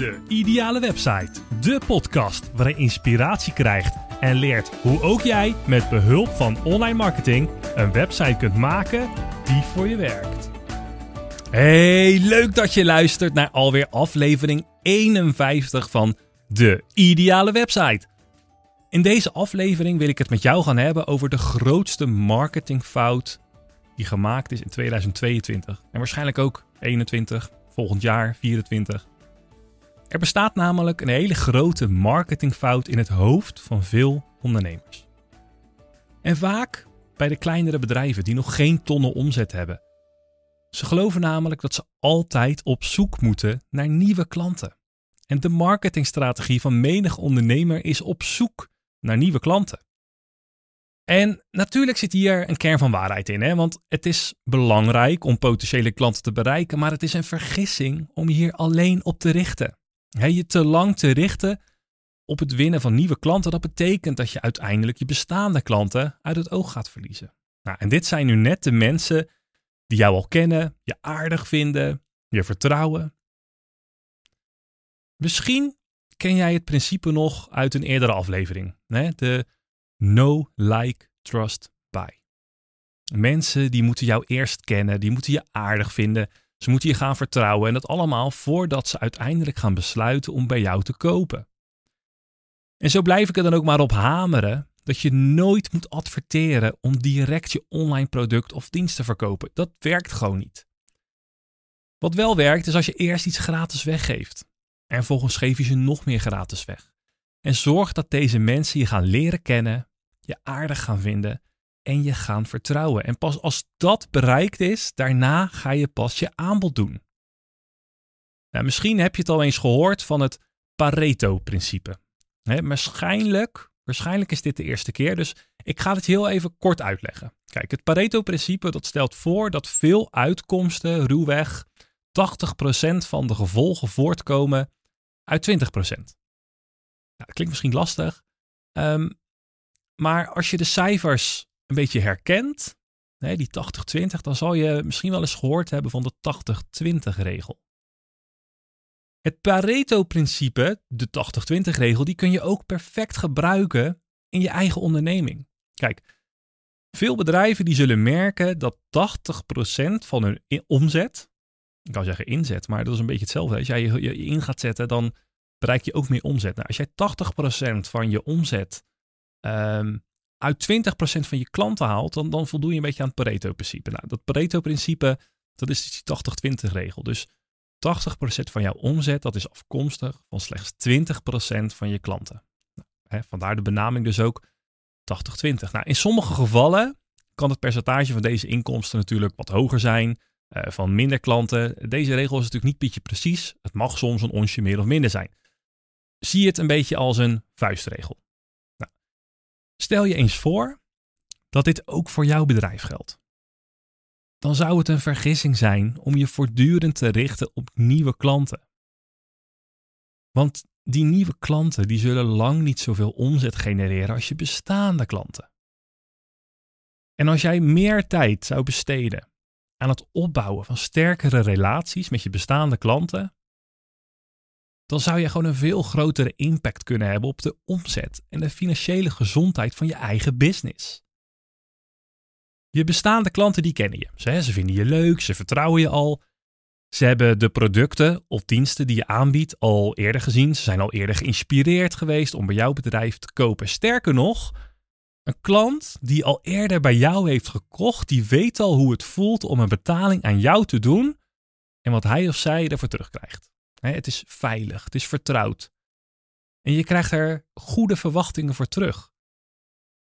De Ideale Website. De podcast waarin je inspiratie krijgt en leert hoe ook jij met behulp van online marketing een website kunt maken die voor je werkt. Hey, leuk dat je luistert naar alweer aflevering 51 van De Ideale Website. In deze aflevering wil ik het met jou gaan hebben over de grootste marketingfout die gemaakt is in 2022 en waarschijnlijk ook 21, volgend jaar 24. Er bestaat namelijk een hele grote marketingfout in het hoofd van veel ondernemers. En vaak bij de kleinere bedrijven die nog geen tonnen omzet hebben. Ze geloven namelijk dat ze altijd op zoek moeten naar nieuwe klanten. En de marketingstrategie van menig ondernemer is op zoek naar nieuwe klanten. En natuurlijk zit hier een kern van waarheid in, hè? want het is belangrijk om potentiële klanten te bereiken, maar het is een vergissing om hier alleen op te richten. Je te lang te richten op het winnen van nieuwe klanten, dat betekent dat je uiteindelijk je bestaande klanten uit het oog gaat verliezen. Nou, en dit zijn nu net de mensen die jou al kennen, je aardig vinden, je vertrouwen. Misschien ken jij het principe nog uit een eerdere aflevering. De no, like, trust, buy. Mensen die moeten jou eerst kennen, die moeten je aardig vinden, ze moeten je gaan vertrouwen en dat allemaal voordat ze uiteindelijk gaan besluiten om bij jou te kopen. En zo blijf ik er dan ook maar op hameren dat je nooit moet adverteren om direct je online product of dienst te verkopen. Dat werkt gewoon niet. Wat wel werkt is als je eerst iets gratis weggeeft. En vervolgens geef je ze nog meer gratis weg. En zorg dat deze mensen je gaan leren kennen, je aardig gaan vinden en je gaan vertrouwen. En pas als dat bereikt is, daarna ga je pas je aanbod doen. Nou, misschien heb je het al eens gehoord van het Pareto-principe. Waarschijnlijk, waarschijnlijk is dit de eerste keer, dus ik ga het heel even kort uitleggen. Kijk, het Pareto-principe dat stelt voor dat veel uitkomsten, ruwweg, 80% van de gevolgen voortkomen uit 20%. Nou, dat klinkt misschien lastig, um, maar als je de cijfers een beetje herkent, die 80-20, dan zal je misschien wel eens gehoord hebben van de 80-20 regel. Het Pareto-principe, de 80-20 regel, die kun je ook perfect gebruiken in je eigen onderneming. Kijk, veel bedrijven die zullen merken dat 80% van hun omzet, ik kan zeggen inzet, maar dat is een beetje hetzelfde. Als jij je, in gaat zetten, dan bereik je ook meer omzet. Nou, als jij 80% van je omzet um, uit 20% van je klanten haalt, dan, dan voldoe je een beetje aan het Pareto-principe. Nou, dat Pareto-principe, dat is die 80-20 regel. Dus 80% van jouw omzet, dat is afkomstig van slechts 20% van je klanten. Nou, hè, vandaar de benaming dus ook 80-20. Nou, in sommige gevallen kan het percentage van deze inkomsten natuurlijk wat hoger zijn, uh, van minder klanten. Deze regel is natuurlijk niet beetje precies. Het mag soms een onsje meer of minder zijn. Zie het een beetje als een vuistregel. Stel je eens voor dat dit ook voor jouw bedrijf geldt. Dan zou het een vergissing zijn om je voortdurend te richten op nieuwe klanten. Want die nieuwe klanten die zullen lang niet zoveel omzet genereren als je bestaande klanten. En als jij meer tijd zou besteden aan het opbouwen van sterkere relaties met je bestaande klanten, dan zou je gewoon een veel grotere impact kunnen hebben op de omzet en de financiële gezondheid van je eigen business. Je bestaande klanten die kennen je. Ze, vinden je leuk, ze vertrouwen je al. Ze hebben de producten of diensten die je aanbiedt al eerder gezien. Ze zijn al eerder geïnspireerd geweest om bij jouw bedrijf te kopen. Sterker nog, een klant die al eerder bij jou heeft gekocht, die weet al hoe het voelt om een betaling aan jou te doen en wat hij of zij ervoor terugkrijgt. Het is veilig, het is vertrouwd. En je krijgt er goede verwachtingen voor terug.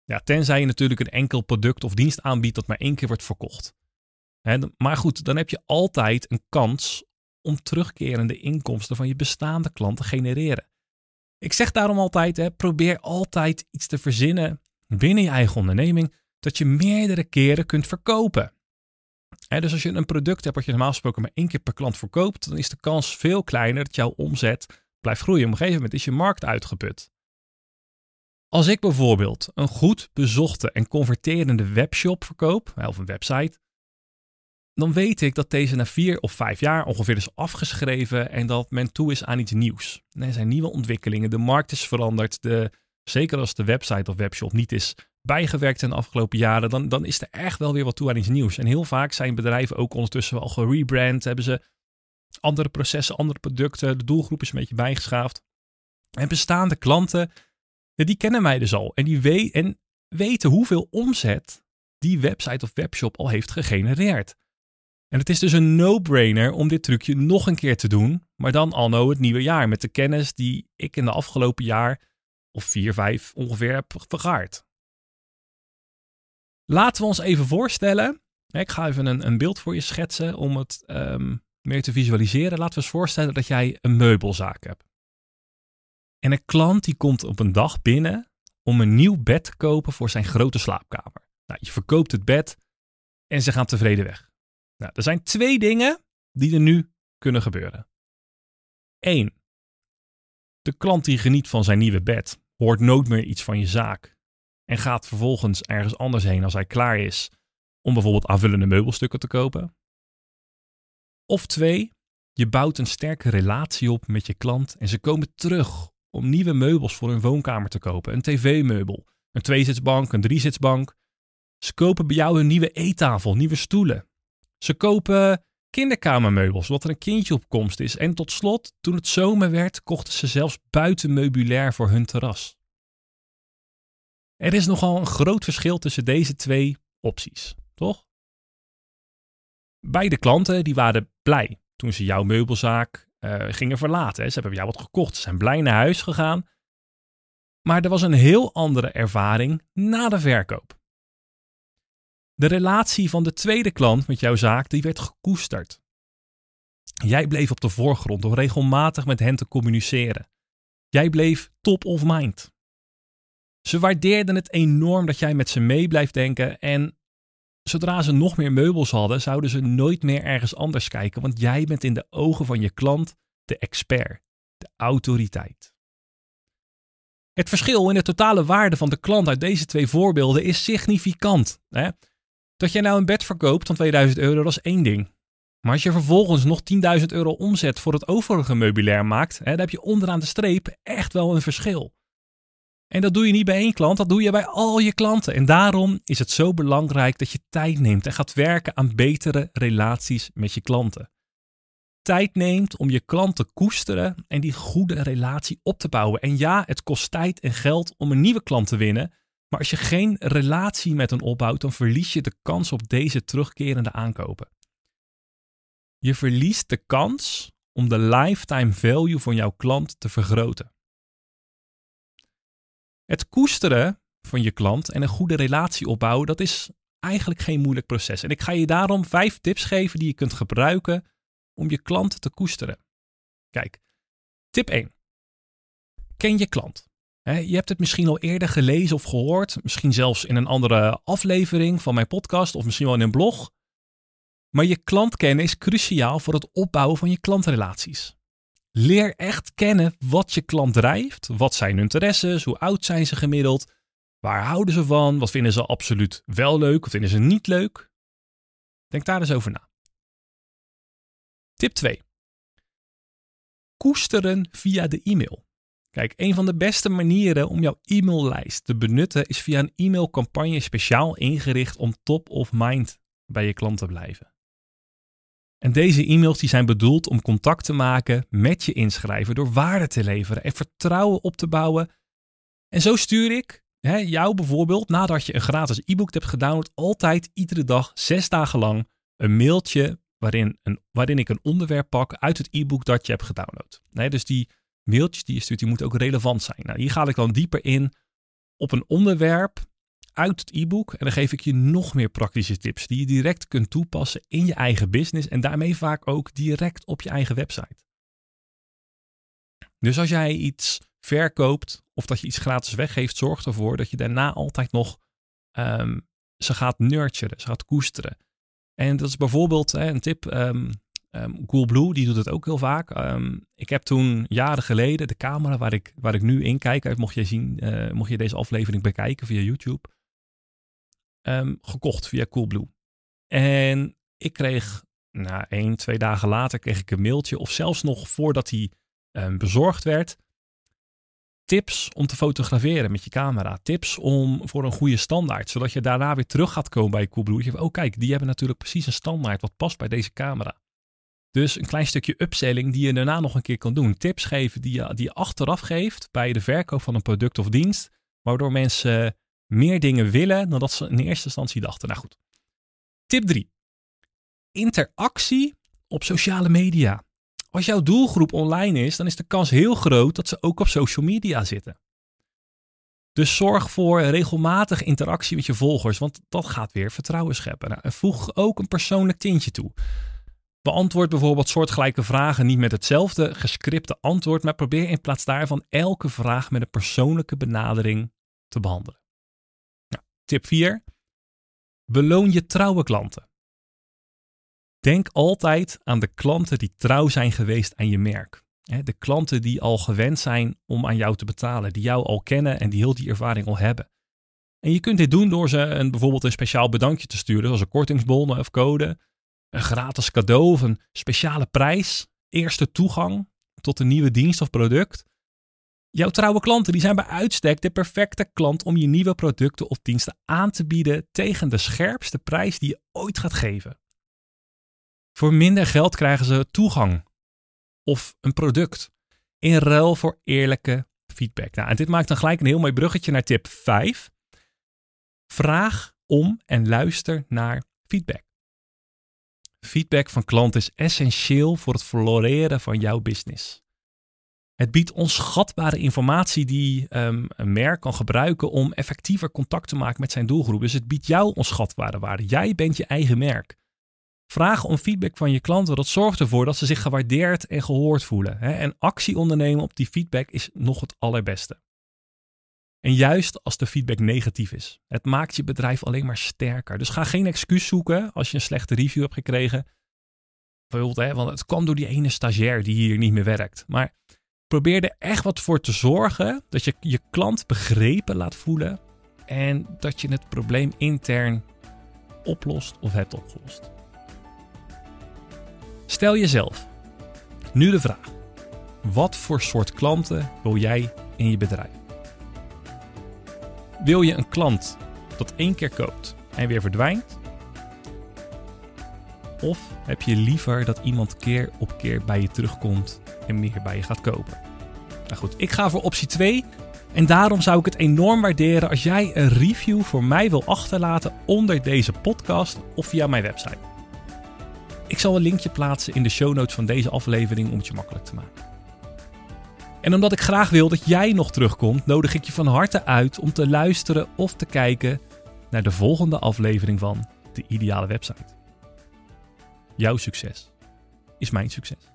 Ja, tenzij je natuurlijk een enkel product of dienst aanbiedt dat maar één keer wordt verkocht. Maar goed, dan heb je altijd een kans om terugkerende inkomsten van je bestaande klant te genereren. Ik zeg daarom altijd, probeer altijd iets te verzinnen binnen je eigen onderneming dat je meerdere keren kunt verkopen dus als je een product hebt wat je normaal gesproken maar één keer per klant verkoopt, dan is de kans veel kleiner dat jouw omzet blijft groeien. Op een gegeven moment is je markt uitgeput. Als ik bijvoorbeeld een goed bezochte en converterende webshop verkoop, of een website, dan weet ik dat deze na vier of vijf jaar ongeveer is afgeschreven en dat men toe is aan iets nieuws. Er zijn nieuwe ontwikkelingen, de markt is veranderd. De, zeker als de website of webshop niet is bijgewerkt in de afgelopen jaren, dan, dan is er echt wel weer wat toe aan nieuws. En heel vaak zijn bedrijven ook ondertussen wel gerebrand, hebben ze andere processen, andere producten, de doelgroep is een beetje bijgeschaafd. En bestaande klanten, die kennen mij dus al en die en weten hoeveel omzet die website of webshop al heeft gegenereerd. En het is dus een no-brainer om dit trucje nog een keer te doen, maar dan anno het nieuwe jaar met de kennis die ik in de afgelopen jaar of vier, vijf ongeveer heb vergaard. Laten we ons even voorstellen. Ik ga even een, een beeld voor je schetsen om het um, meer te visualiseren. Laten we eens voorstellen dat jij een meubelzaak hebt. En een klant die komt op een dag binnen om een nieuw bed te kopen voor zijn grote slaapkamer. Nou, je verkoopt het bed en ze gaan tevreden weg. Nou, er zijn twee dingen die er nu kunnen gebeuren. Eén, de klant die geniet van zijn nieuwe bed hoort nooit meer iets van je zaak en gaat vervolgens ergens anders heen als hij klaar is om bijvoorbeeld aanvullende meubelstukken te kopen. Of twee, je bouwt een sterke relatie op met je klant en ze komen terug om nieuwe meubels voor hun woonkamer te kopen. Een tv-meubel, een tweezitsbank, een driezitsbank. Ze kopen bij jou een nieuwe eettafel, nieuwe stoelen. Ze kopen kinderkamermeubels, wat er een kindje op komst is. En tot slot, toen het zomer werd, kochten ze zelfs buitenmeubilair voor hun terras. Er is nogal een groot verschil tussen deze twee opties, toch? Beide klanten die waren blij toen ze jouw meubelzaak uh, gingen verlaten. Ze hebben jou wat gekocht, ze zijn blij naar huis gegaan. Maar er was een heel andere ervaring na de verkoop. De relatie van de tweede klant met jouw zaak die werd gekoesterd. Jij bleef op de voorgrond door regelmatig met hen te communiceren. Jij bleef top of mind. Ze waardeerden het enorm dat jij met ze mee blijft denken en zodra ze nog meer meubels hadden, zouden ze nooit meer ergens anders kijken, want jij bent in de ogen van je klant de expert, de autoriteit. Het verschil in de totale waarde van de klant uit deze twee voorbeelden is significant. Hè? Dat jij nou een bed verkoopt van 2000 euro, dat is één ding. Maar als je vervolgens nog 10.000 euro omzet voor het overige meubilair maakt, hè, dan heb je onderaan de streep echt wel een verschil. En dat doe je niet bij één klant, dat doe je bij al je klanten. En daarom is het zo belangrijk dat je tijd neemt en gaat werken aan betere relaties met je klanten. Tijd neemt om je klant te koesteren en die goede relatie op te bouwen. En ja, het kost tijd en geld om een nieuwe klant te winnen. Maar als je geen relatie met een opbouwt, dan verlies je de kans op deze terugkerende aankopen. Je verliest de kans om de lifetime value van jouw klant te vergroten. Het koesteren van je klant en een goede relatie opbouwen, dat is eigenlijk geen moeilijk proces. En ik ga je daarom vijf tips geven die je kunt gebruiken om je klant te koesteren. Kijk, tip 1. Ken je klant. Je hebt het misschien al eerder gelezen of gehoord, misschien zelfs in een andere aflevering van mijn podcast of misschien wel in een blog. Maar je klant kennen is cruciaal voor het opbouwen van je klantrelaties. Leer echt kennen wat je klant drijft, wat zijn hun interesses, hoe oud zijn ze gemiddeld, waar houden ze van, wat vinden ze absoluut wel leuk, wat vinden ze niet leuk. Denk daar eens over na. Tip 2. Koesteren via de e-mail. Kijk, een van de beste manieren om jouw e-maillijst te benutten is via een e-mailcampagne speciaal ingericht om top of mind bij je klant te blijven. En deze e-mails die zijn bedoeld om contact te maken met je inschrijver door waarde te leveren en vertrouwen op te bouwen. En zo stuur ik hè, jou bijvoorbeeld, nadat je een gratis e-book hebt gedownload, altijd iedere dag, zes dagen lang, een mailtje waarin, een, waarin ik een onderwerp pak uit het e-book dat je hebt gedownload. Dus die mailtjes die je stuurt, die moeten ook relevant zijn. Nou, hier ga ik dan dieper in op een onderwerp uit het e-book. En dan geef ik je nog meer praktische tips die je direct kunt toepassen in je eigen business en daarmee vaak ook direct op je eigen website. Dus als jij iets verkoopt of dat je iets gratis weggeeft, zorg ervoor dat je daarna altijd nog um, ze gaat nurturen, ze gaat koesteren. En dat is bijvoorbeeld hè, een tip. Um, um, Coolblue, die doet het ook heel vaak. ik heb toen jaren geleden de camera waar ik, waar ik nu in kijk, mocht je, zien, uh, mocht je deze aflevering bekijken via YouTube, gekocht via Coolblue. En Ik kreeg, na één, twee dagen later, kreeg ik een mailtje. Of zelfs nog voordat hij ehm, bezorgd werd. Tips om te fotograferen met je camera. Tips om voor een goede standaard. Zodat je daarna weer terug gaat komen bij Coolblue. Oh kijk, die hebben natuurlijk precies een standaard wat past bij deze camera. Dus een klein stukje upselling die je daarna nog een keer kan doen. Tips geven die je, die je achteraf geeft bij de verkoop van een product of dienst. Waardoor mensen meer dingen willen dan dat ze in eerste instantie dachten. Nou goed. Tip 3. Interactie op sociale media. Als jouw doelgroep online is, dan is de kans heel groot dat ze ook op social media zitten. Dus zorg voor regelmatig interactie met je volgers, want dat gaat weer vertrouwen scheppen. Nou, voeg ook een persoonlijk tintje toe. Beantwoord bijvoorbeeld soortgelijke vragen niet met hetzelfde gescripte antwoord, maar probeer in plaats daarvan elke vraag met een persoonlijke benadering te behandelen. Tip 4. Beloon je trouwe klanten. Denk altijd aan de klanten die trouw zijn geweest aan je merk. De klanten die al gewend zijn om aan jou te betalen, die jou al kennen en die heel die ervaring al hebben. En je kunt dit doen door ze een, bijvoorbeeld een speciaal bedankje te sturen, zoals een kortingsbon of code, een gratis cadeau of een speciale prijs, eerste toegang tot een nieuwe dienst of product. Jouw trouwe klanten die zijn bij uitstek de perfecte klant om je nieuwe producten of diensten aan te bieden tegen de scherpste prijs die je ooit gaat geven. Voor minder geld krijgen ze toegang of een product in ruil voor eerlijke feedback. Nou, en dit maakt dan gelijk een heel mooi bruggetje naar tip 5. Vraag om en luister naar feedback. Feedback van klanten is essentieel voor het floreren van jouw business. Het biedt onschatbare informatie die um, een merk kan gebruiken om effectiever contact te maken met zijn doelgroep. Dus het biedt jou onschatbare waarde. Jij bent je eigen merk. Vragen om feedback van je klanten, dat zorgt ervoor dat ze zich gewaardeerd en gehoord voelen. Hè? En actie ondernemen op die feedback is nog het allerbeste. En juist als de feedback negatief is. Het maakt je bedrijf alleen maar sterker. Dus ga geen excuus zoeken als je een slechte review hebt gekregen. Bijvoorbeeld, hè, want het kwam door die ene stagiair die hier niet meer werkt. Maar probeer er echt wat voor te zorgen dat je je klant begrepen laat voelen. En dat je het probleem intern oplost of hebt opgelost. Stel jezelf nu de vraag: wat voor soort klanten wil jij in je bedrijf? Wil je een klant dat één keer koopt en weer verdwijnt? Of heb je liever dat iemand keer op keer bij je terugkomt en meer bij je gaat kopen? Nou goed, ik ga voor optie 2. En daarom zou ik het enorm waarderen als jij een review voor mij wil achterlaten onder deze podcast of via mijn website. Ik zal een linkje plaatsen in de show notes van deze aflevering om het je makkelijk te maken. En omdat ik graag wil dat jij nog terugkomt, nodig ik je van harte uit om te luisteren of te kijken naar de volgende aflevering van De Ideale Website. Jouw succes is mijn succes.